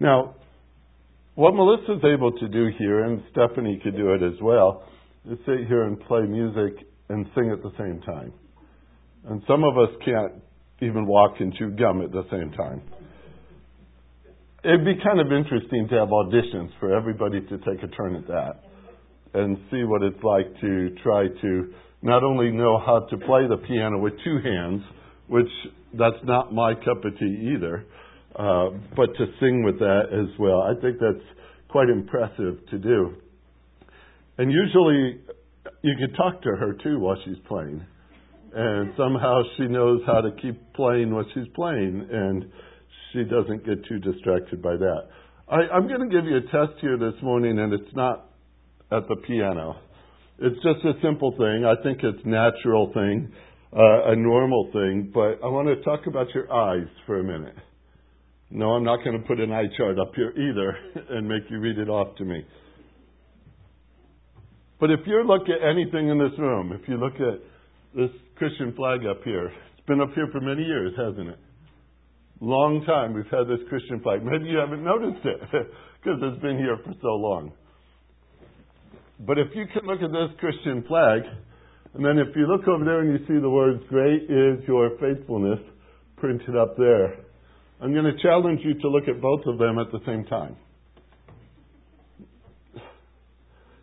Now, what Melissa's able to do here, and Stephanie could do it as well, is sit here and play music and sing at the same time. And some of us can't even walk and chew gum at the same time. It'd be kind of interesting to have auditions for everybody to take a turn at that and see what it's like to try to not only know how to play the piano with two hands, which that's not my cup of tea either, uh, but to sing with that as well. I think that's quite impressive to do. And usually you can talk to her too while she's playing. And somehow she knows how to keep playing what she's playing, and she doesn't get too distracted by that. I, I'm going to give you a test here this morning, and it's not at the piano. It's just a simple thing. I think it's natural thing, uh, a normal thing, but I want to talk about your eyes for a minute. No, I'm not going to put an eye chart up here either and make you read it off to me. But if you look at anything in this room, if you look at this Christian flag up here, it's been up here for many years, hasn't it? Long time we've had this Christian flag. Maybe you haven't noticed it because it's been here for so long. But if you can look at this Christian flag, and then if you look over there and you see the words, Great is your faithfulness, printed up there, I'm going to challenge you to look at both of them at the same time.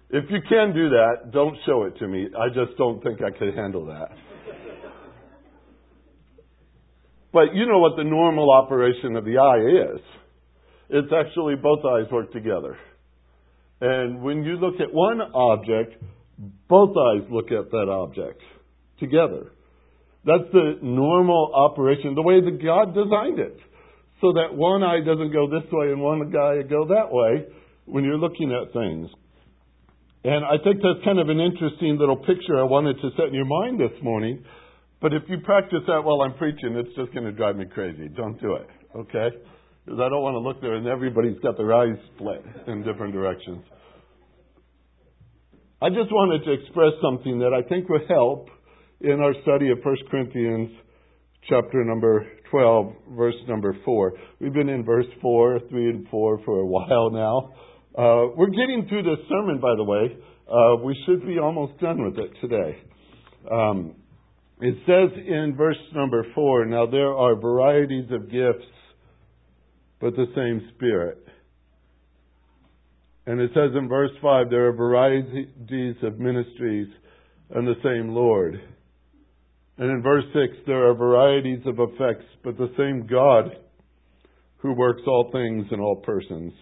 If you can do that, don't show it to me. I just don't think I could handle that. But you know what the normal operation of the eye is. It's actually both eyes work together. And when you look at one object, both eyes look at that object together. That's the normal operation, the way that God designed it so that one eye doesn't go this way and one eye go that way when you're looking at things. And I think that's kind of an interesting little picture I wanted to set in your mind this morning. But if you practice that while I'm preaching, it's just going to drive me crazy. Don't do it, okay? Because I don't want to look there and everybody's got their eyes split in different directions. I just wanted to express something that I think will help in our study of 1 Corinthians chapter number 12, verse number 4. We've been in verse 4, 3 and 4 for a while now. Uh, we're getting through this sermon, by the way. Uh, we should be almost done with it today. Um, it says in verse number 4 Now there are varieties of gifts, but the same Spirit. And it says in verse 5 there are varieties of ministries and the same Lord. And in verse 6, there are varieties of effects, but the same God who works all things in all persons.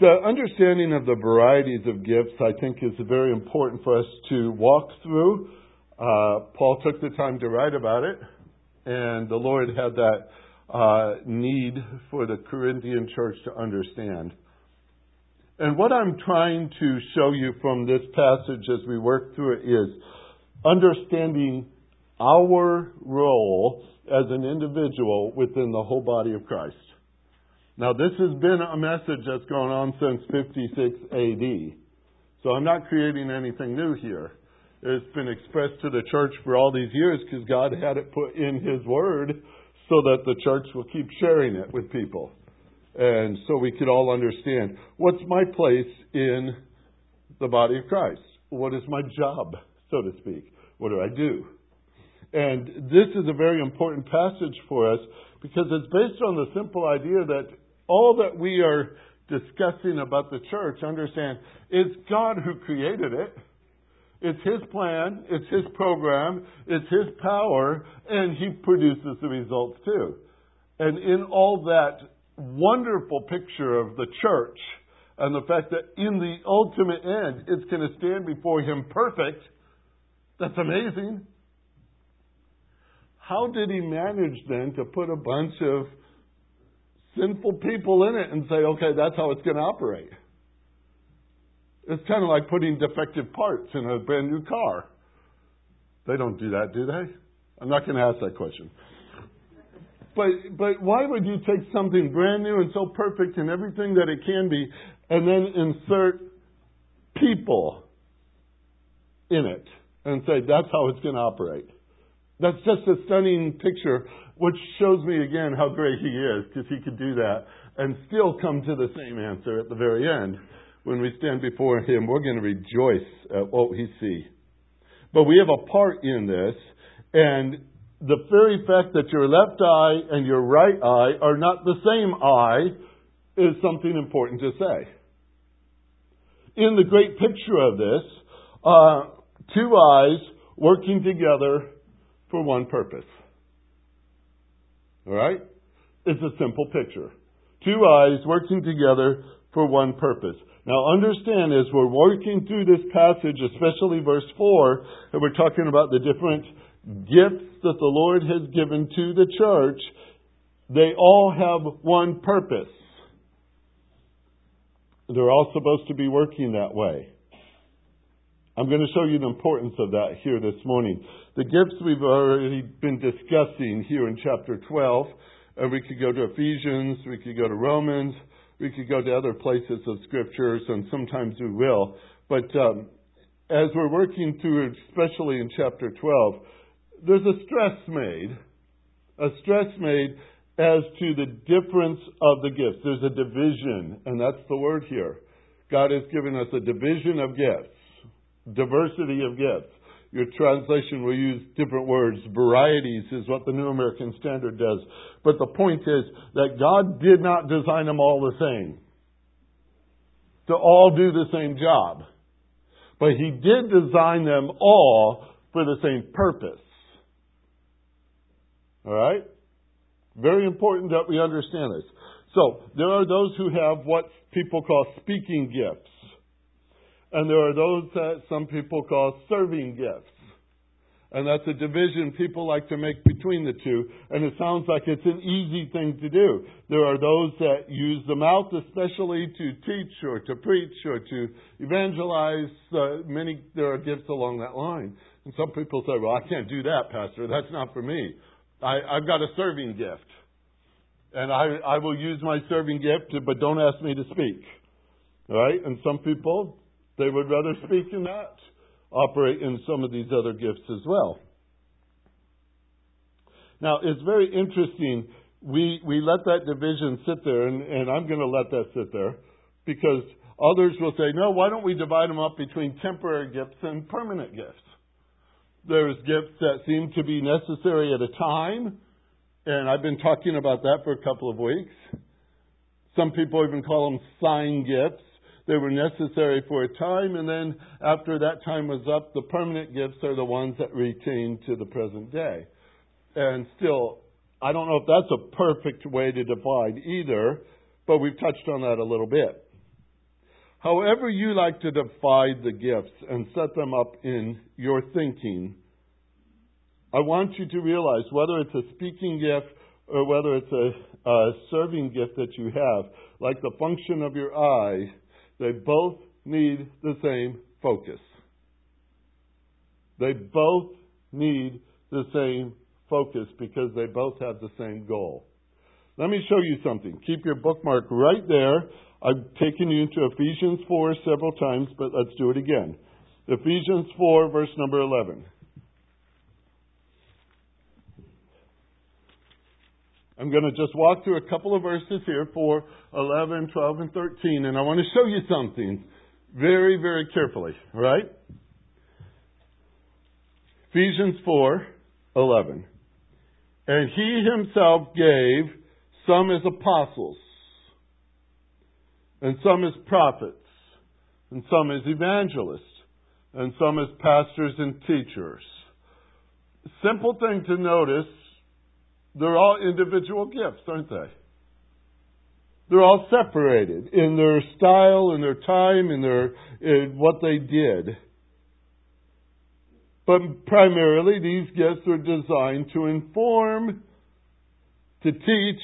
The understanding of the varieties of gifts, I think, is very important for us to walk through. Uh, Paul took the time to write about it, and the Lord had that uh, need for the Corinthian church to understand. And what I'm trying to show you from this passage as we work through it is understanding our role as an individual within the whole body of Christ. Now, this has been a message that's gone on since 56 AD. So I'm not creating anything new here. It's been expressed to the church for all these years because God had it put in His Word so that the church will keep sharing it with people and so we could all understand what's my place in the body of Christ? What is my job, so to speak? What do I do? And this is a very important passage for us because it's based on the simple idea that all that we are discussing about the church, understand, it's God who created it. It's His plan, it's His program, it's His power, and He produces the results too. And in all that, wonderful picture of the church and the fact that in the ultimate end, it's going to stand before Him perfect. That's amazing. How did He manage then to put a bunch of sinful people in it and say, okay, that's how it's going to operate? It's kind of like putting defective parts in a brand new car. They don't do that, do they? I'm not going to ask that question. But, but why would you take something brand new and so perfect and everything that it can be and then insert people in it and say that's how it's going to operate? That's just a stunning picture which shows me again how great He is, because He could do that and still come to the same answer at the very end. When we stand before Him, we're going to rejoice at what we see. But we have a part in this, and the very fact that your left eye and your right eye are not the same eye is something important to say. In the great picture of this, uh, two eyes working together for one purpose. All right? It's a simple picture. Two eyes working together for one purpose. Now understand as we're working through this passage, especially verse 4, and we're talking about the different gifts that the Lord has given to the church, they all have one purpose. They're all supposed to be working that way. I'm going to show you the importance of that here this morning. The gifts we've already been discussing here in chapter 12, and we could go to Ephesians, we could go to Romans, we could go to other places of scriptures, and sometimes we will. But um, as we're working through, especially in chapter 12, there's a stress made, a stress made as to the difference of the gifts. There's a division, and that's the word here. God has given us a division of gifts, diversity of gifts. Your translation will use different words. Varieties is what the New American Standard does. But the point is that God did not design them all the same, to all do the same job. But He did design them all for the same purpose. All right? Very important that we understand this. So, there are those who have what people call speaking gifts. And there are those that some people call serving gifts. And that's a division people like to make between the two. And it sounds like it's an easy thing to do. There are those that use the mouth especially to teach or to preach or to evangelize. Uh, many, there are gifts along that line. And some people say, well, I can't do that, Pastor. That's not for me. I, I've got a serving gift. And I, I will use my serving gift, but don't ask me to speak. All right? And some people, they would rather speak and not operate in some of these other gifts as well. Now, it's very interesting. We, we let that division sit there, and, and I'm going to let that sit there because others will say, no, why don't we divide them up between temporary gifts and permanent gifts? There's gifts that seem to be necessary at a time, and I've been talking about that for a couple of weeks. Some people even call them sign gifts. They were necessary for a time, and then after that time was up, the permanent gifts are the ones that retain to the present day. And still, I don't know if that's a perfect way to divide either, but we've touched on that a little bit. However, you like to divide the gifts and set them up in your thinking, I want you to realize whether it's a speaking gift or whether it's a, a serving gift that you have, like the function of your eye, they both need the same focus. They both need the same focus because they both have the same goal. Let me show you something. Keep your bookmark right there. I've taken you to Ephesians 4 several times, but let's do it again. Ephesians 4, verse number 11. I'm going to just walk through a couple of verses here 4, 11, 12, and 13, and I want to show you something very, very carefully, right? Ephesians 4, 11. And he himself gave some as apostles, and some as prophets, and some as evangelists, and some as pastors and teachers. Simple thing to notice, they're all individual gifts, aren't they? They're all separated in their style, in their time, in their in what they did. But primarily, these gifts are designed to inform, to teach,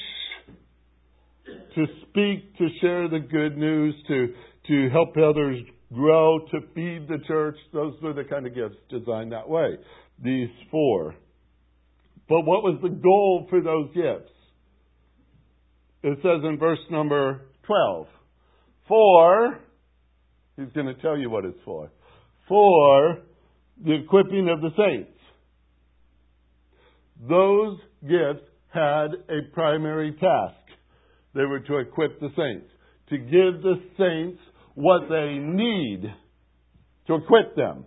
to speak, to share the good news, to, to help others grow, to feed the church. Those were the kind of gifts designed that way. These four. But what was the goal for those gifts? It says in verse number 12, for, he's going to tell you what it's for, for the equipping of the saints. Those gifts had a primary task. They were to equip the saints, to give the saints what they need to equip them.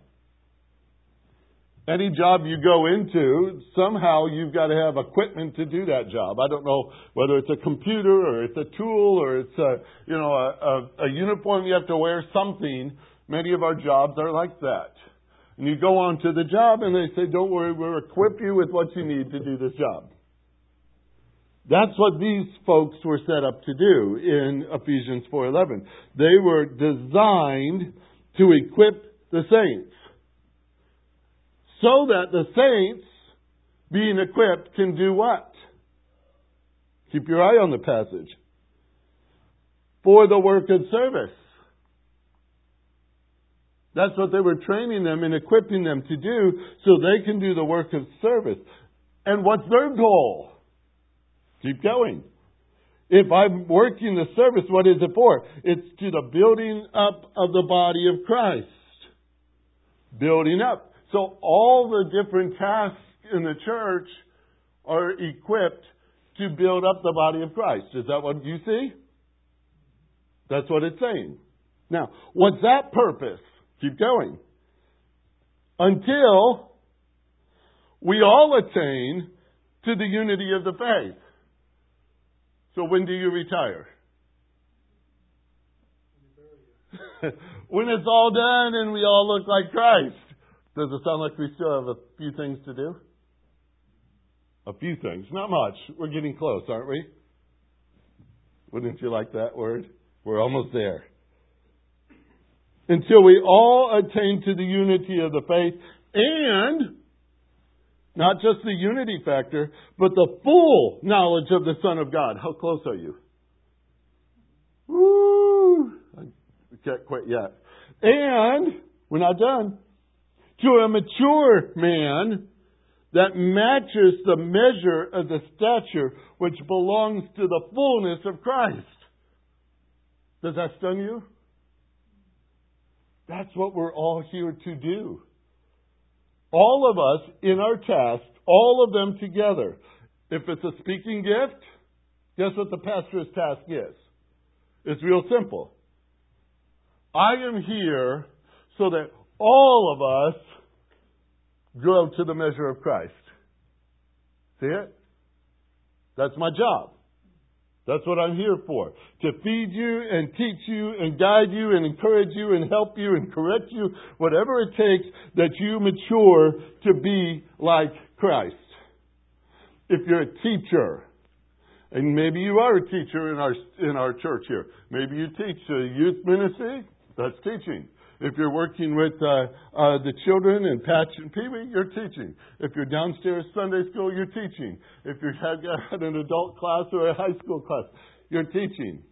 Any job you go into, somehow you've got to have equipment to do that job. I don't know whether it's a computer or it's a tool or it's a, you know, a, a, a uniform you have to wear, something. Many of our jobs are like that. And you go on to the job and they say, don't worry, we'll equip you with what you need to do this job. That's what these folks were set up to do in Ephesians 4:11. They were designed to equip the saints so that the saints, being equipped, can do what? Keep your eye on the passage. For the work of service. That's what they were training them and equipping them to do so they can do the work of service. And what's their goal? Keep going. If I'm working the service, what is it for? It's to the building up of the body of Christ. Building up. So all the different tasks in the church are equipped to build up the body of Christ. Is that what you see? That's what it's saying. Now, what's that purpose? Keep going. Until we all attain to the unity of the faith. So when do you retire? when it's all done and we all look like Christ. Does it sound like we still have a few things to do? A few things. Not much. We're getting close, aren't we? Wouldn't you like that word? We're almost there. Until we all attain to the unity of the faith and not just the unity factor, but the full knowledge of the Son of God. How close are you? Woo! I can't quit yet. And we're not done to a mature man that matches the measure of the stature which belongs to the fullness of Christ. Does that stun you? That's what we're all here to do. All of us in our task, all of them together. If it's a speaking gift, guess what the pastor's task is? It's real simple. I am here so that all of us grow to the measure of Christ. See it? That's my job. That's what I'm here for. To feed you and teach you and guide you and encourage you and help you and correct you, whatever it takes that you mature to be like Christ. If you're a teacher, and maybe you are a teacher in our, in our church here, maybe you teach a youth ministry, that's teaching. If you're working with uh, uh, the children and Patch and Pee Wee, you're teaching. If you're downstairs Sunday school, you're teaching. If you have got an adult class or a high school class, you're teaching.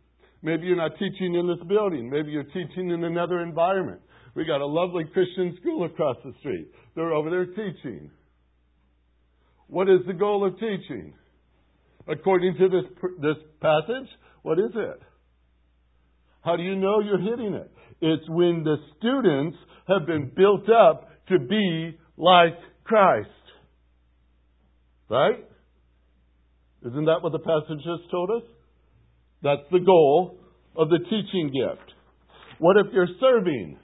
Maybe you're not teaching in this building. Maybe you're teaching in another environment. We got a lovely Christian school across the street. They're over there teaching. What is the goal of teaching? According to this this passage, what is it? How do you know you're hitting it? It's when the students have been built up to be like Christ. Right? Isn't that what the passage just told us? That's the goal of the teaching gift. What if you're serving?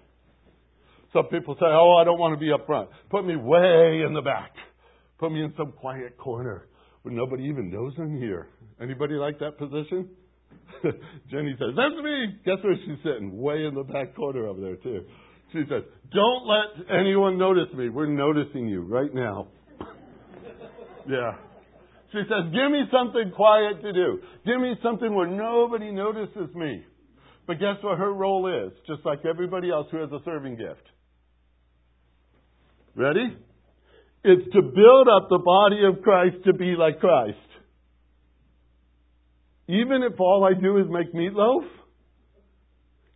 Some people say, Oh, I don't want to be up front. Put me way in the back. Put me in some quiet corner where nobody even knows I'm here. Anybody like that position? Jenny says, That's me. Guess where she's sitting? Way in the back corner over there, too. She says, Don't let anyone notice me. We're noticing you right now. yeah. She says, Give me something quiet to do. Give me something where nobody notices me. But guess what her role is? Just like everybody else who has a serving gift. Ready? It's to build up the body of Christ to be like Christ. Even if all I do is make meatloaf?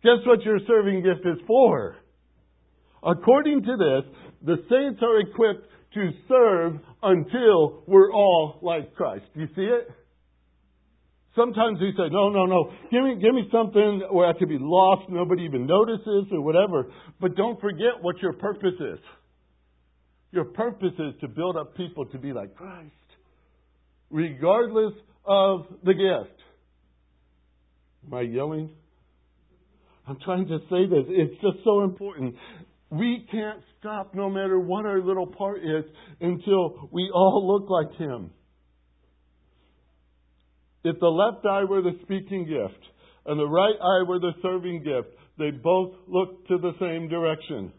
Guess what your serving gift is for? According to this, the saints are equipped to serve until we're all like Christ. Do you see it? Sometimes we say, no, no, no, give me, give me something where I could be lost, nobody even notices or whatever. But don't forget what your purpose is. Your purpose is to build up people to be like Christ. regardless of the gift. Am I yelling? I'm trying to say this. It's just so important. We can't stop no matter what our little part is until we all look like Him. If the left eye were the speaking gift and the right eye were the serving gift, they both look to the same direction.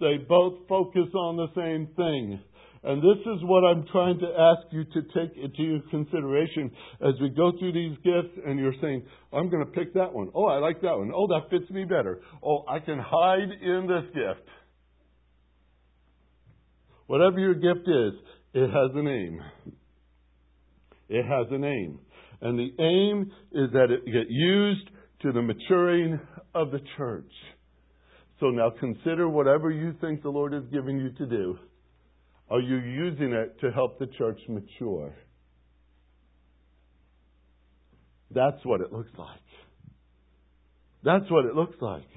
They both focus on the same thing. And this is what I'm trying to ask you to take into consideration as we go through these gifts and you're saying, I'm going to pick that one. Oh, I like that one. Oh, that fits me better. Oh, I can hide in this gift. Whatever your gift is, it has a name. It has a name. And the aim is that it get used to the maturing of the church. So now consider whatever you think the Lord is giving you to do. Are you using it to help the church mature? That's what it looks like. That's what it looks like.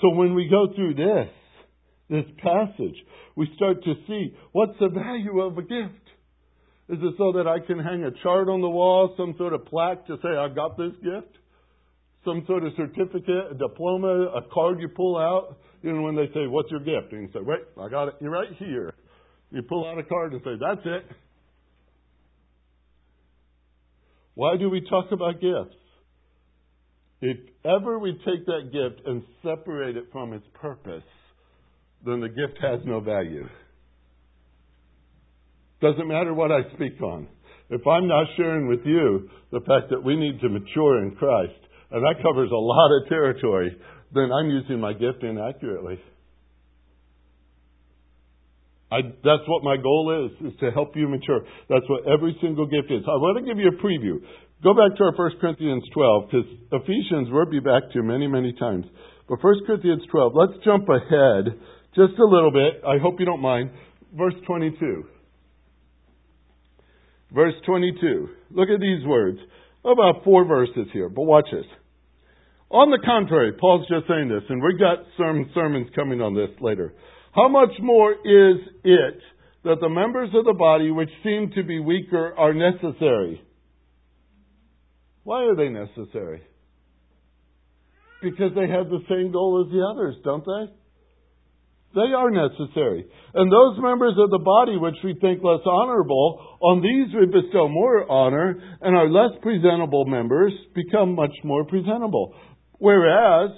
So when we go through this, this passage, we start to see what's the value of a gift. Is it so that I can hang a chart on the wall, some sort of plaque to say I've got this gift? Some sort of certificate, a diploma, a card you pull out? You know, when they say, What's your gift? And you say, Wait, I got it. You're right here. You pull out a card and say, That's it. Why do we talk about gifts? If ever we take that gift and separate it from its purpose, then the gift has no value. Doesn't matter what I speak on. If I'm not sharing with you the fact that we need to mature in Christ, and that covers a lot of territory, then I'm using my gift inaccurately. I, that's what my goal is, is to help you mature. That's what every single gift is. I want to give you a preview. Go back to our 1 Corinthians 12, because Ephesians we'll be back to many, many times. But 1 Corinthians 12, let's jump ahead just a little bit. I hope you don't mind. Verse 22. Verse 22. Look at these words. About four verses here, but watch this. On the contrary, Paul's just saying this, and we've got some sermons coming on this later. How much more is it that the members of the body which seem to be weaker are necessary? Why are they necessary? Because they have the same goal as the others, don't they? They are necessary. And those members of the body which we think less honorable, on these we bestow more honor, and our less presentable members become much more presentable. Whereas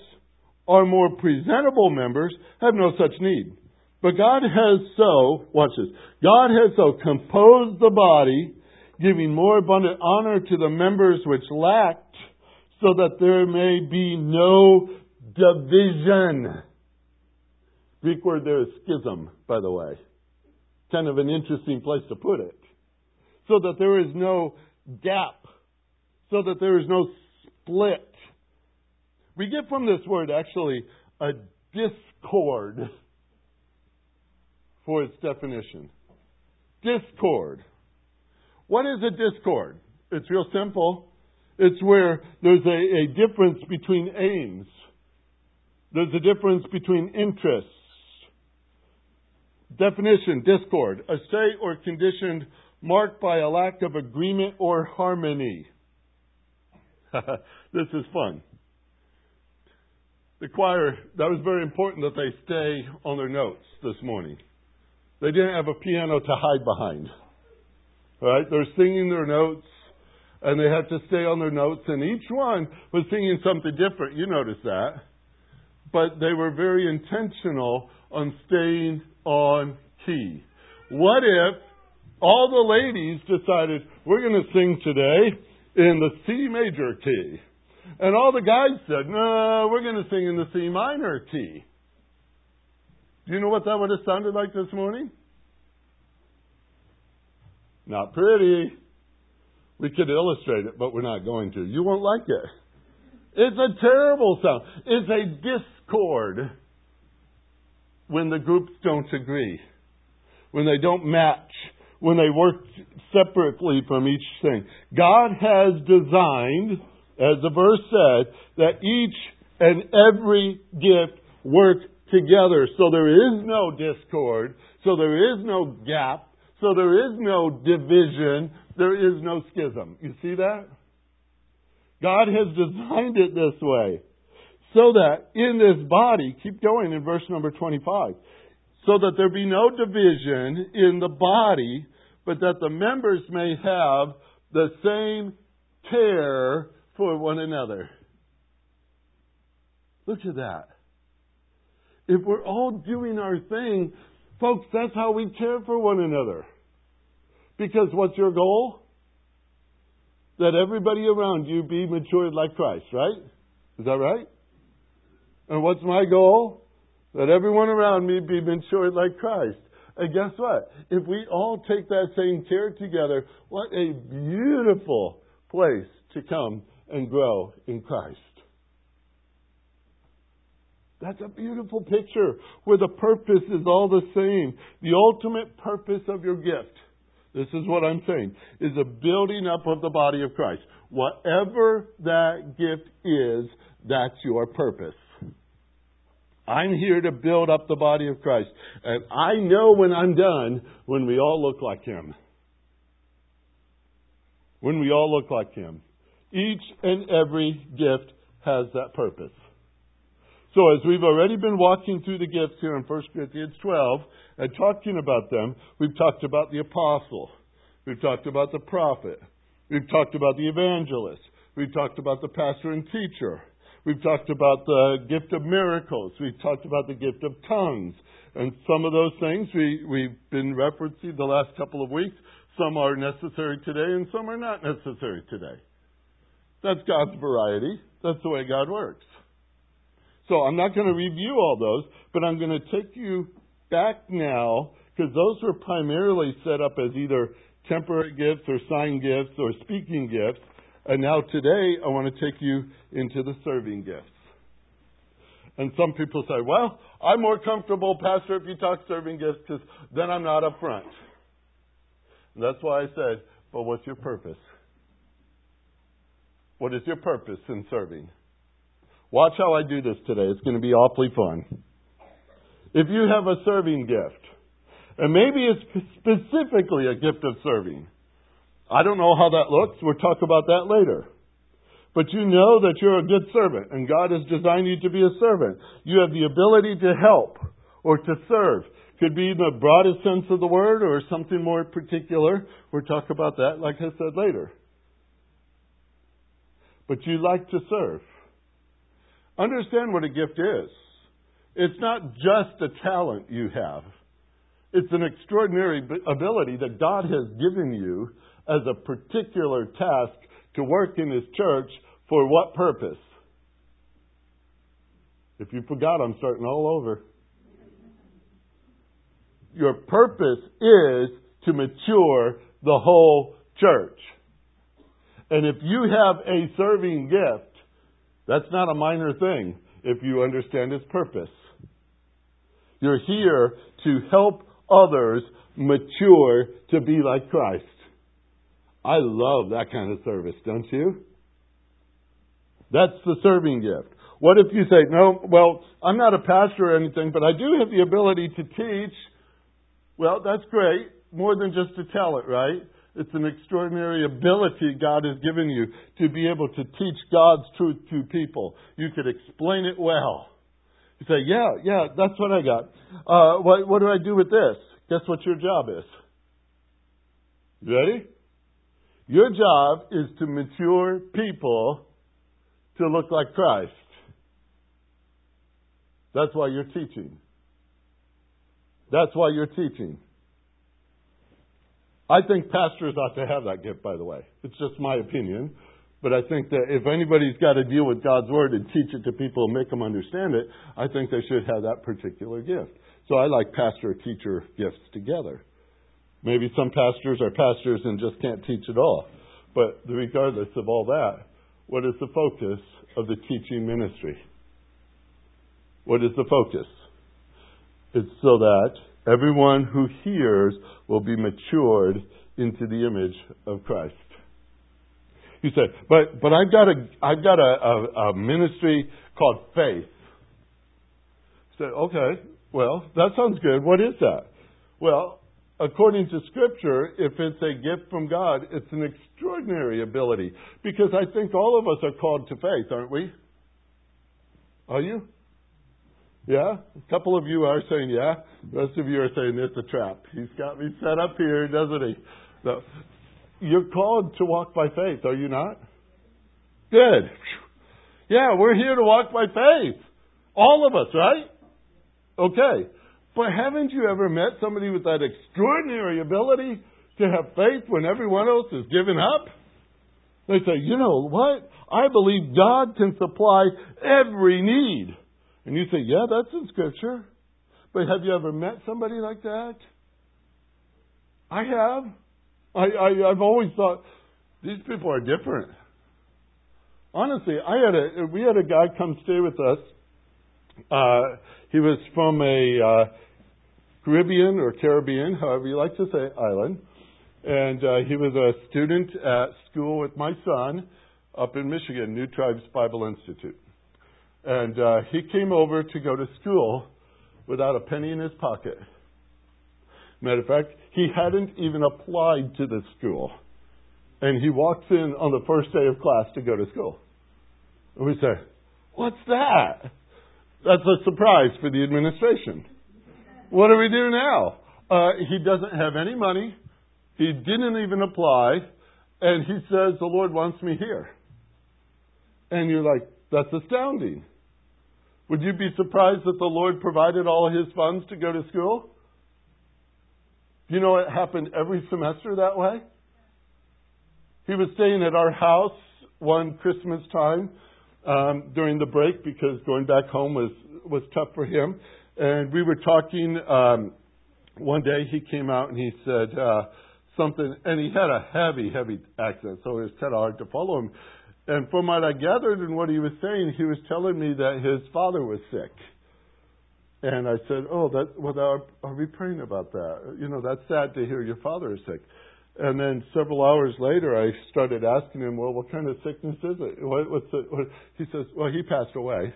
our more presentable members have no such need. But God has so, watch this, God has so composed the body, giving more abundant honor to the members which lacked, so that there may be no division. Greek word there is schism, by the way. Kind of an interesting place to put it. So that there is no gap, so that there is no split. We get from this word actually a discord for its definition. Discord. What is a discord? It's real simple. It's where there's a, a difference between aims. There's a difference between interests. Definition discord. A state or condition marked by a lack of agreement or harmony. this is fun. The choir, that was very important that they stay on their notes this morning. They didn't have a piano to hide behind. Right? They're singing their notes and they had to stay on their notes and each one was singing something different. You notice that. But they were very intentional on staying on key. What if all the ladies decided we're going to sing today in the C major key? And all the guys said, no, we're going to sing in the C minor key. Do you know what that would have sounded like this morning? Not pretty. We could illustrate it, but we're not going to. You won't like it. It's a terrible sound. It's a discord when the groups don't agree, when they don't match, when they work separately from each thing. God has designed, as the verse said, that each and every gift work together. So there is no discord. So there is no gap. So there is no division there is no schism. You see that? God has designed it this way. So that in this body, keep going in verse number 25, so that there be no division in the body, but that the members may have the same care for one another. Look at that. If we're all doing our thing, folks, that's how we care for one another. Because what's your goal? That everybody around you be matured like Christ, right? Is that right? And what's my goal? That everyone around me be matured like Christ. And guess what? If we all take that same care together, what a beautiful place to come and grow in Christ. That's a beautiful picture where the purpose is all the same. The ultimate purpose of your gift, this is what I'm saying, is a building up of the body of Christ. Whatever that gift is, that's your purpose. I'm here to build up the body of Christ. And I know when I'm done when we all look like Him. When we all look like Him. Each and every gift has that purpose. So, as we've already been walking through the gifts here in 1 Corinthians 12 and talking about them, we've talked about the apostle, we've talked about the prophet, we've talked about the evangelist, we've talked about the pastor and teacher, we've talked about the gift of miracles, we've talked about the gift of tongues. And some of those things we, we've been referencing the last couple of weeks. Some are necessary today and some are not necessary today. That's God's variety. That's the way God works. So I'm not going to review all those, but I'm going to take you back now because those were primarily set up as either temporary gifts or sign gifts or speaking gifts. And now today I want to take you into the serving gifts. And some people say, well, I'm more comfortable, Pastor, if you talk serving gifts because then I'm not up front. And that's why I said, but what's your purpose? What is your purpose in serving? Watch how I do this today. It's going to be awfully fun. If you have a serving gift, and maybe it's specifically a gift of serving, I don't know how that looks. We'll talk about that later. But you know that you're a good servant, and God has designed you to be a servant. You have the ability to help or to serve. Could be the broadest sense of the word or something more particular. We'll talk about that, like I said, later but you like to serve. Understand what a gift is. It's not just a talent you have. It's an extraordinary ability that God has given you as a particular task to work in His church for what purpose? If you forgot, I'm starting all over. Your purpose is to mature the whole church. And if you have a serving gift, that's not a minor thing if you understand its purpose. You're here to help others mature to be like Christ. I love that kind of service, don't you? That's the serving gift. What if you say, no, well, I'm not a pastor or anything, but I do have the ability to teach? Well, that's great. More than just to tell it, right? It's an extraordinary ability God has given you to be able to teach God's truth to people. You could explain it well. You say, yeah, yeah, that's what I got. Uh, what, what do I do with this? Guess what your job is? You ready? Your job is to mature people to look like Christ. That's why you're teaching. That's why you're teaching. I think pastors ought to have that gift, by the way. It's just my opinion. But I think that if anybody's got to deal with God's Word and teach it to people and make them understand it, I think they should have that particular gift. So I like pastor teacher gifts together. Maybe some pastors are pastors and just can't teach at all. But regardless of all that, what is the focus of the teaching ministry? What is the focus? It's so that Everyone who hears will be matured into the image of Christ. You say, but but I've got a I've got a, a, a ministry called faith. Say, okay, well, that sounds good. What is that? Well, according to Scripture, if it's a gift from God, it's an extraordinary ability. Because I think all of us are called to faith, aren't we? Are you? Yeah? A couple of you are saying yeah. The rest of you are saying it's a trap. He's got me set up here, doesn't he? You're called to walk by faith, are you not? Good. Yeah, we're here to walk by faith. All of us, right? Okay. But haven't you ever met somebody with that extraordinary ability to have faith when everyone else is giving up? They say, you know what? I believe God can supply every need. And you say, yeah, that's in Scripture. But have you ever met somebody like that? I have. I, I, I've always thought these people are different. Honestly, I had a we had a guy come stay with us. Uh, he was from a uh, Caribbean or Caribbean, however you like to say, island, and uh, he was a student at school with my son up in Michigan, New Tribes Bible Institute. And uh, he came over to go to school without a penny in his pocket. Matter of fact, he hadn't even applied to the school. And he walks in on the first day of class to go to school. And we say, What's that? That's a surprise for the administration. What do we do now? Uh, he doesn't have any money. He didn't even apply. And he says, The Lord wants me here. And you're like, That's astounding. Would you be surprised that the Lord provided all his funds to go to school? You know, it happened every semester that way. He was staying at our house one Christmas time um, during the break because going back home was was tough for him. And we were talking. Um, one day he came out and he said uh, something, and he had a heavy, heavy accent, so it was kind of hard to follow him. And from what I gathered and what he was saying, he was telling me that his father was sick. And I said, "Oh, that well, are, are we praying about that? You know, that's sad to hear your father is sick." And then several hours later, I started asking him, "Well, what kind of sickness is it? What, what's it?" What? He says, "Well, he passed away."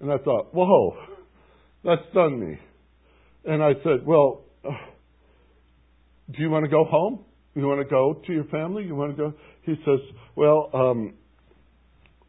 And I thought, "Whoa, that stunned me." And I said, "Well, uh, do you want to go home? You want to go to your family? You want to go?" He says, "Well, um,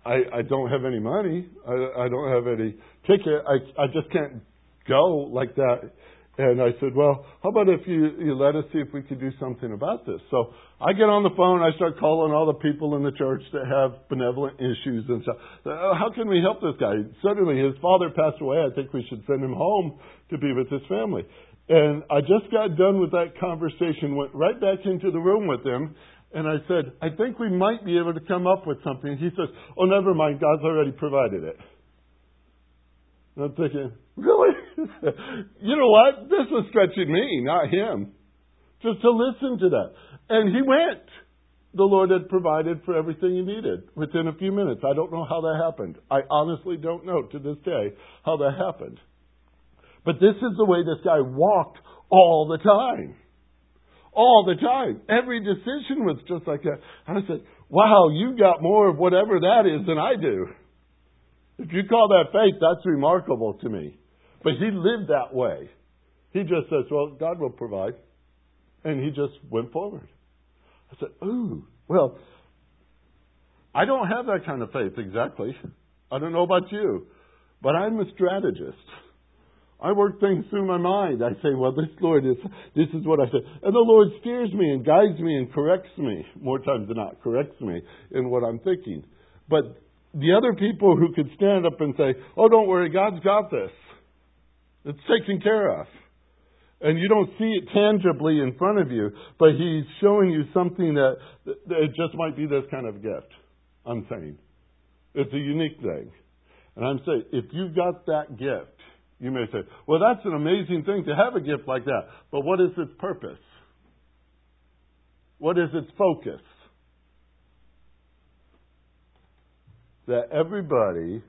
I, I don't have any money. I, I don't have any ticket. I, I just can't go like that. And I said, well, how about if you, you let us see if we could do something about this? So I get on the phone. I start calling all the people in the church that have benevolent issues and stuff. Uh, how can we help this guy? Suddenly his father passed away. I think we should send him home to be with his family. And I just got done with that conversation, went right back into the room with him, and I said, I think we might be able to come up with something. And He says, Oh, never mind. God's already provided it. And I'm thinking, Really? you know what? This was stretching me, not him. Just to listen to that. And he went. The Lord had provided for everything he needed within a few minutes. I don't know how that happened. I honestly don't know to this day how that happened. But this is the way this guy walked all the time all the time. Every decision was just like that. And I said, wow, you got more of whatever that is than I do. If you call that faith, that's remarkable to me. But he lived that way. He just says, well, God will provide. And he just went forward. I said, ooh, well, I don't have that kind of faith exactly. I don't know about you, but I'm a strategist. I work things through my mind. I say, well, this Lord is, this is what I say. And the Lord steers me and guides me and corrects me, more times than not, corrects me in what I'm thinking. But the other people who could stand up and say, oh, don't worry, God's got this. It's taken care of. And you don't see it tangibly in front of you, but He's showing you something that, that it just might be this kind of gift. I'm saying. It's a unique thing. And I'm saying, if you've got that gift, you may say, well, that's an amazing thing to have a gift like that. But what is its purpose? What is its focus? That everybody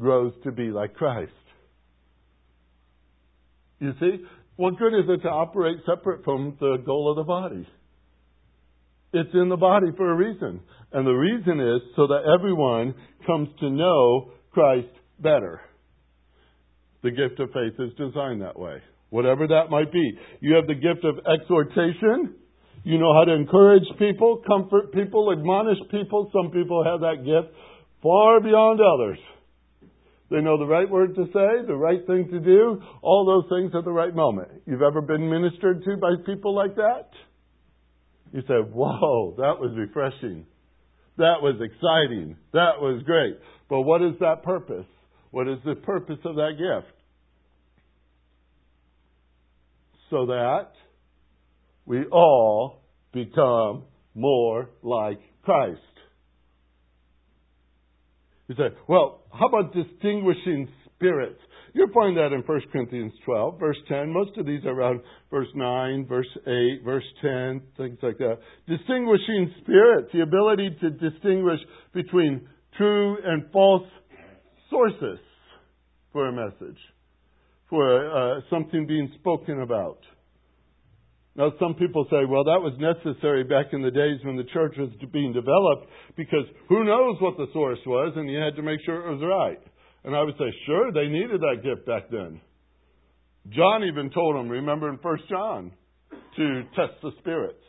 grows to be like Christ. You see, what good is it to operate separate from the goal of the body? It's in the body for a reason. And the reason is so that everyone comes to know Christ better. The gift of faith is designed that way. whatever that might be. You have the gift of exhortation. You know how to encourage people, comfort people, admonish people. Some people have that gift far beyond others. They know the right word to say, the right thing to do, all those things at the right moment. You've ever been ministered to by people like that? You say, whoa, that was refreshing. That was exciting. That was great. But what is that purpose? What is the purpose of that gift? So that we all become more like Christ. You say, well, how about distinguishing spirits? You'll find that in 1 Corinthians 12, verse 10. Most of these are around verse 9, verse 8, verse 10, things like that. Distinguishing spirits, the ability to distinguish between true and false sources for a message, for uh, something being spoken about. Now, some people say, well, that was necessary back in the days when the church was being developed because who knows what the source was and you had to make sure it was right. And I would say, sure, they needed that gift back then. John even told them, remember in 1 John, to test the spirits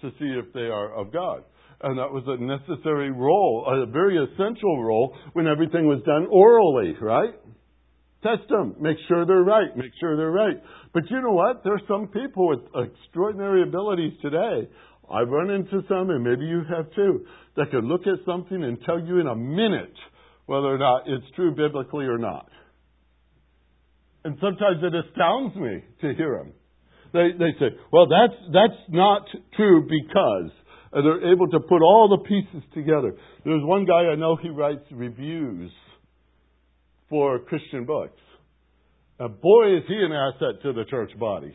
to see if they are of God. And that was a necessary role, a very essential role when everything was done orally, right? Test them. Make sure they're right. Make sure they're right. But you know what? There's some people with extraordinary abilities today. I've run into some, and maybe you have too, that can look at something and tell you in a minute whether or not it's true biblically or not. And sometimes it astounds me to hear them. They, they say, well, that's, that's not true because. And they're able to put all the pieces together. There's one guy I know, he writes reviews for Christian books. And boy, is he an asset to the church body.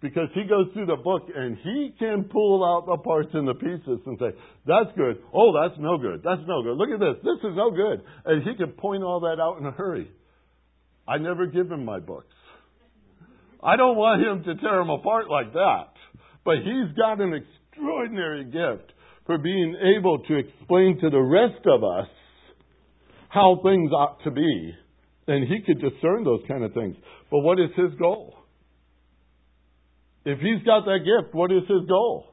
Because he goes through the book and he can pull out the parts and the pieces and say, that's good. Oh, that's no good. That's no good. Look at this. This is no good. And he can point all that out in a hurry. I never give him my books. I don't want him to tear them apart like that. But he's got an extraordinary gift for being able to explain to the rest of us how things ought to be. And he could discern those kind of things. But what is his goal? If he's got that gift, what is his goal?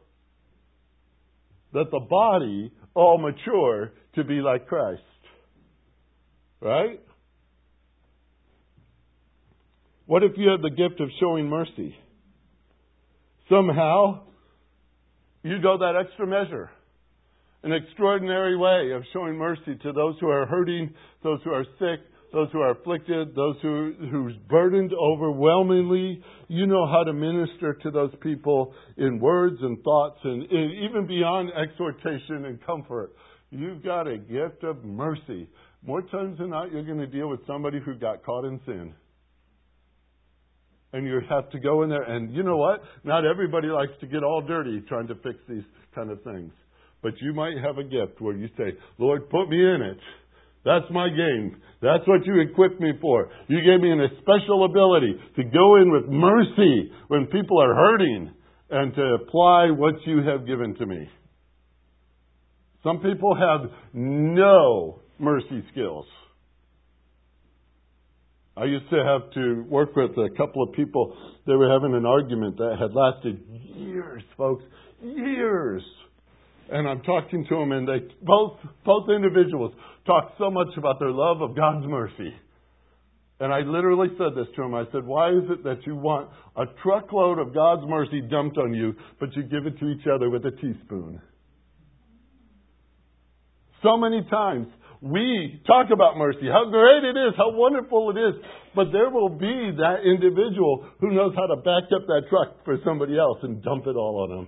That the body all mature to be like Christ. Right? What if you had the gift of showing mercy? Somehow, you go that extra measure an extraordinary way of showing mercy to those who are hurting, those who are sick, those who are afflicted, those who who's burdened overwhelmingly. You know how to minister to those people in words and thoughts and, and even beyond exhortation and comfort. You've got a gift of mercy. More times than not, you're going to deal with somebody who got caught in sin. And you have to go in there, and you know what? Not everybody likes to get all dirty trying to fix these kind of things. But you might have a gift where you say, Lord, put me in it. That's my game. That's what you equipped me for. You gave me a special ability to go in with mercy when people are hurting and to apply what you have given to me. Some people have no mercy skills. I used to have to work with a couple of people. They were having an argument that had lasted years, folks. Years and I'm talking to them, and they both both individuals talk so much about their love of God's mercy. And I literally said this to them. I said, "Why is it that you want a truckload of God's mercy dumped on you, but you give it to each other with a teaspoon?" So many times we talk about mercy, how great it is, how wonderful it is, but there will be that individual who knows how to back up that truck for somebody else and dump it all on them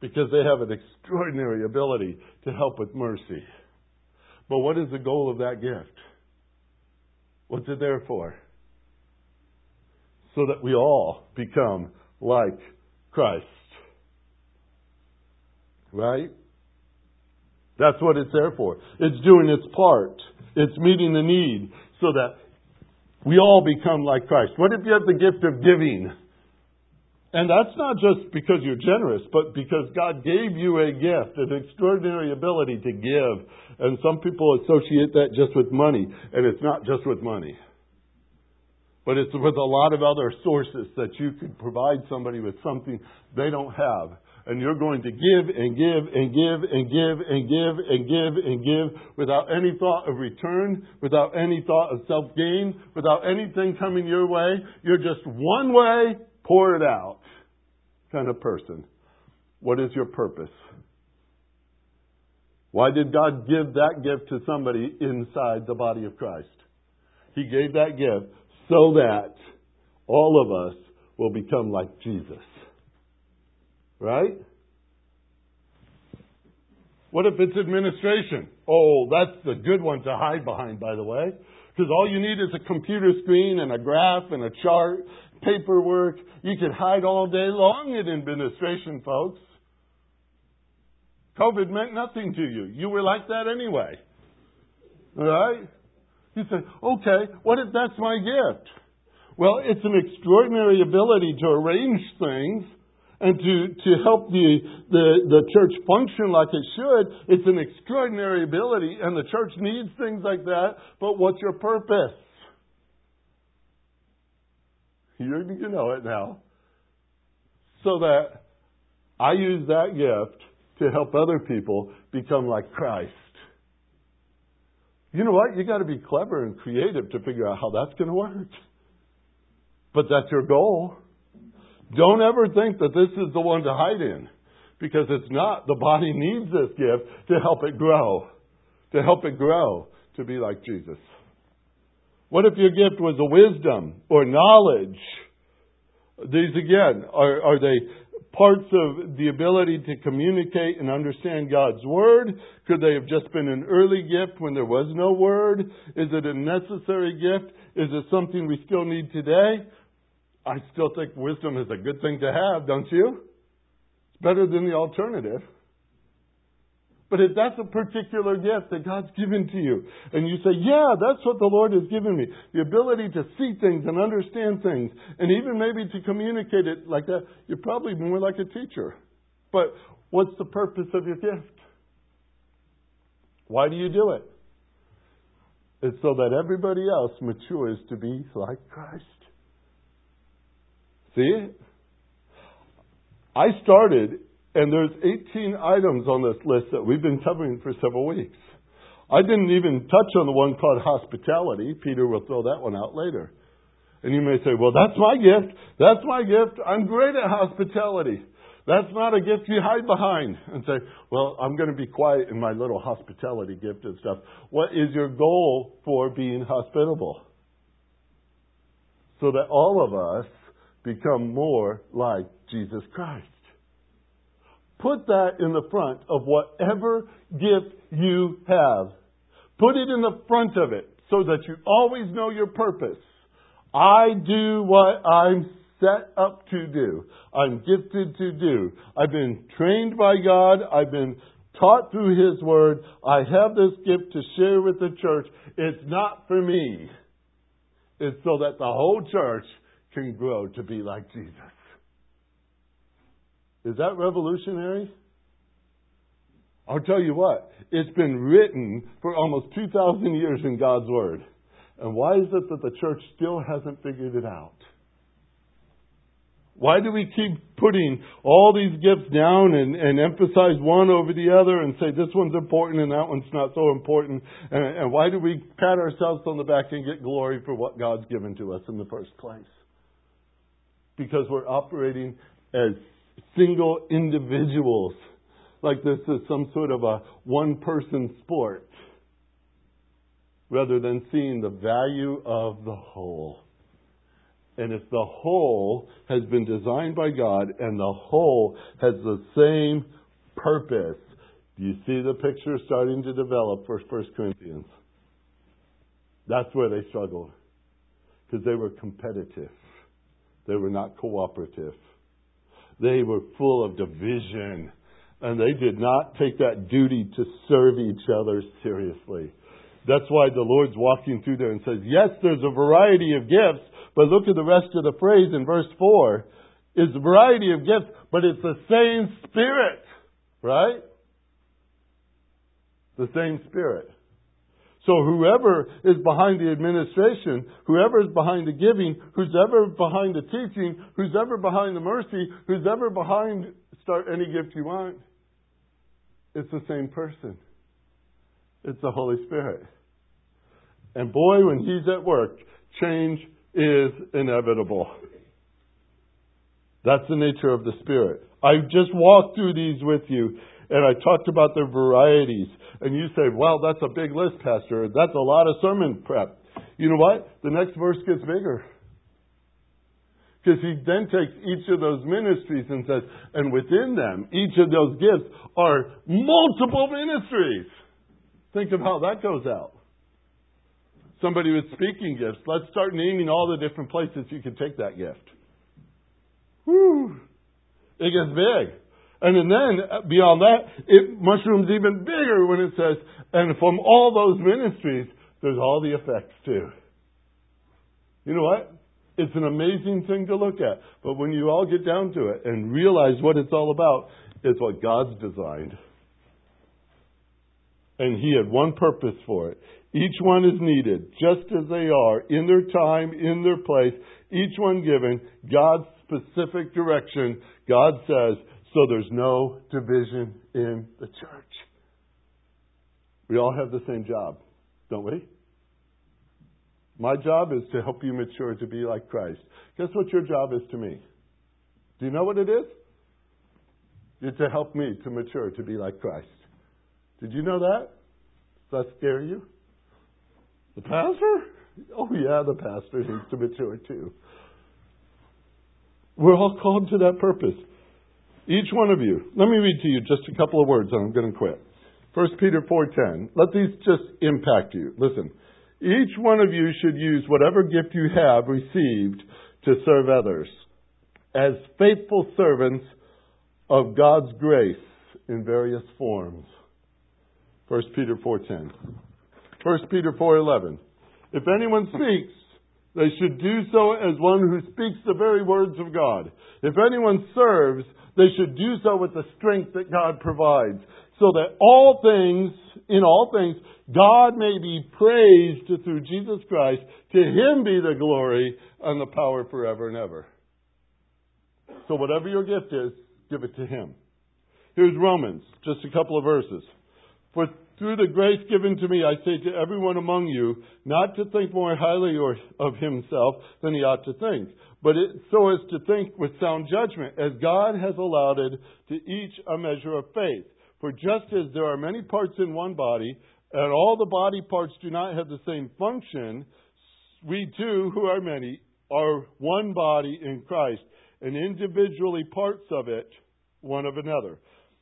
because they have an extraordinary ability to help with mercy. But what is the goal of that gift? What's it there for? So that we all become like Christ. Right? That's what it's there for. It's doing its part. It's meeting the need so that we all become like Christ. What if you have the gift of giving? And that's not just because you're generous, but because God gave you a gift, an extraordinary ability to give. And some people associate that just with money, and it's not just with money. but it's with a lot of other sources that you could provide somebody with something they don't have. And you're going to give and give and give and give and give and give and give without any thought of return, without any thought of self gain, without anything coming your way. You're just one way, pour it out kind of person. What is your purpose? Why did God give that gift to somebody inside the body of Christ? He gave that gift so that all of us will become like Jesus. Right? What if it's administration? Oh, that's the good one to hide behind, by the way. Because all you need is a computer screen and a graph and a chart, paperwork. You could hide all day long in administration, folks. COVID meant nothing to you. You were like that anyway. Right? You say, okay, what if that's my gift? Well, it's an extraordinary ability to arrange things and to, to help the, the, the church function like it should. It's an extraordinary ability, and the church needs things like that. But what's your purpose? You, you know it now. So that I use that gift to help other people become like Christ. You know what? You got to be clever and creative to figure out how that's going to work. But that's your goal. Don't ever think that this is the one to hide in because it's not. The body needs this gift to help it grow, to help it grow to be like Jesus. What if your gift was a wisdom or knowledge? These again, are, are they parts of the ability to communicate and understand God's Word? Could they have just been an early gift when there was no Word? Is it a necessary gift? Is it something we still need today? I still think wisdom is a good thing to have, don't you? It's better than the alternative. But if that's a particular gift that God's given to you, and you say, Yeah, that's what the Lord has given me the ability to see things and understand things, and even maybe to communicate it like that, you're probably more like a teacher. But what's the purpose of your gift? Why do you do it? It's so that everybody else matures to be like Christ. See? I started and there's 18 items on this list that we've been covering for several weeks. I didn't even touch on the one called hospitality. Peter will throw that one out later. And you may say, well, that's my gift. That's my gift. I'm great at hospitality. That's not a gift you hide behind and say, well, I'm going to be quiet in my little hospitality gift and stuff. What is your goal for being hospitable? So that all of us become more like Jesus Christ. Put that in the front of whatever gift you have. Put it in the front of it so that you always know your purpose. I do what I'm set up to do. I'm gifted to do. I've been trained by God. I've been taught through His Word. I have this gift to share with the church. It's not for me. It's so that the whole church can grow to be like Jesus. Is that revolutionary? I'll tell you what, it's been written for almost 2,000 years in God's Word. And why is it that the church still hasn't figured it out? Why do we keep putting all these gifts down and, and emphasize one over the other and say this one's important and that one's not so important? And, and why do we pat ourselves on the back and get glory for what God's given to us in the first place? Because we're operating as single individuals, like this is some sort of a one person sport, rather than seeing the value of the whole. And if the whole has been designed by God and the whole has the same purpose, do you see the picture starting to develop for 1 Corinthians? That's where they struggled. Because they were competitive. They were not cooperative. They were full of division. And they did not take that duty to serve each other seriously. That's why the Lord's walking through there and says, Yes, there's a variety of gifts, but look at the rest of the phrase in verse 4. It's a variety of gifts, but it's the same Spirit, right? The same Spirit. So whoever is behind the administration, whoever is behind the giving, who's ever behind the teaching, who's ever behind the mercy, who's ever behind start any gift you want, it's the same person. It's the Holy Spirit. And boy, when He's at work, change is inevitable. That's the nature of the Spirit. I just walked through these with you, and I talked about their varieties. And you say, well, that's a big list, Pastor. That's a lot of sermon prep. You know what? The next verse gets bigger. Because he then takes each of those ministries and says, and within them, each of those gifts are multiple ministries. Think of how that goes out. Somebody with speaking gifts, let's start naming all the different places you can take that gift. Whew. It gets big. And then uh, beyond that, it mushrooms even bigger when it says, and from all those ministries, there's all the effects too. You know what? It's an amazing thing to look at. But when you all get down to it and realize what it's all about, it's what God's designed. And He had one purpose for it. Each one is needed, just as they are, in their time, in their place, each one given God's specific direction. God says, so there's no division in the church. We all have the same job, don't we? My job is to help you mature to be like Christ. Guess what your job is to me? Do you know what it is? It's to help me to mature to be like Christ. Did you know that? Does that scare you? The pastor? Oh, yeah, the pastor needs to mature too. We're all called to that purpose. Each one of you. Let me read to you just a couple of words and I'm going to quit. 1 Peter 4:10. Let these just impact you. Listen. Each one of you should use whatever gift you have received to serve others as faithful servants of God's grace in various forms. 1 Peter 4:10. 1 Peter 4:11. If anyone speaks, they should do so as one who speaks the very words of God. If anyone serves, they should do so with the strength that God provides, so that all things, in all things, God may be praised through Jesus Christ. To him be the glory and the power forever and ever. So whatever your gift is, give it to him. Here's Romans, just a couple of verses. For through the grace given to me, I say to everyone among you, not to think more highly of himself than he ought to think, but it, so as to think with sound judgment, as God has allotted to each a measure of faith. For just as there are many parts in one body, and all the body parts do not have the same function, we too, who are many, are one body in Christ, and individually parts of it, one of another.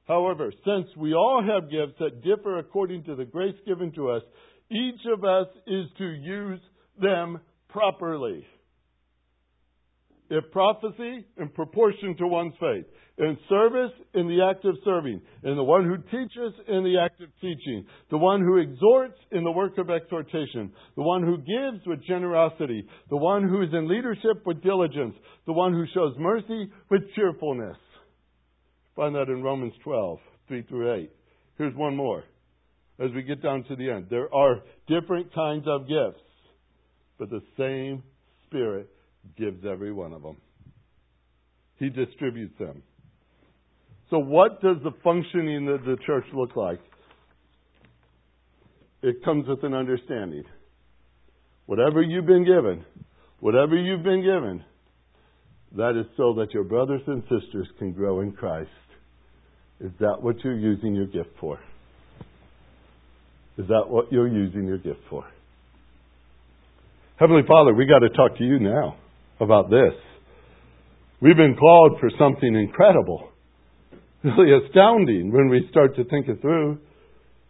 However, since we all have gifts that differ according to the grace given to us, each of us is to use them properly. If prophecy, in proportion to one's faith. In service, in the act of serving. In the one who teaches, in the act of teaching. The one who exhorts, in the work of exhortation. The one who gives with generosity. The one who is in leadership with diligence. The one who shows mercy with cheerfulness. Find that in Romans 12, 3 through 8. Here's one more as we get down to the end. There are different kinds of gifts, but the same Spirit gives every one of them. He distributes them. So, what does the functioning of the church look like? It comes with an understanding. Whatever you've been given, whatever you've been given, that is so that your brothers and sisters can grow in Christ. Is that what you're using your gift for? Is that what you're using your gift for? Heavenly Father, we got to talk to you now about this. We've been called for something incredible, really astounding when we start to think it through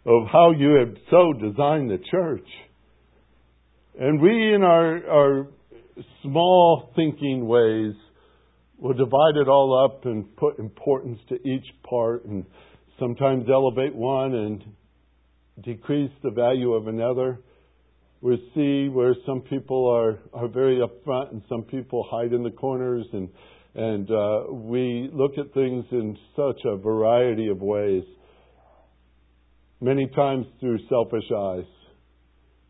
of how you have so designed the church. And we, in our, our small thinking ways, will divide it all up and put importance to each part and sometimes elevate one and decrease the value of another. We see where some people are, are very upfront and some people hide in the corners and and uh, we look at things in such a variety of ways, many times through selfish eyes.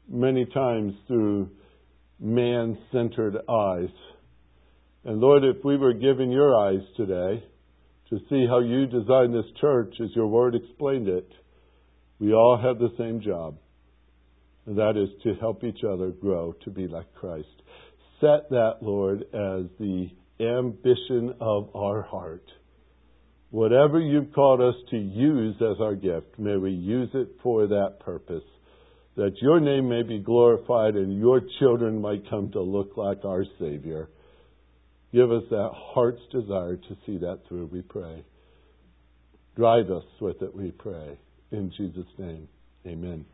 many times through man centered eyes. And Lord, if we were given your eyes today to see how you designed this church as your word explained it, we all have the same job. And that is to help each other grow to be like Christ. Set that, Lord, as the ambition of our heart. Whatever you've called us to use as our gift, may we use it for that purpose that your name may be glorified and your children might come to look like our Savior. Give us that heart's desire to see that through, we pray. Drive us with it, we pray. In Jesus' name, amen.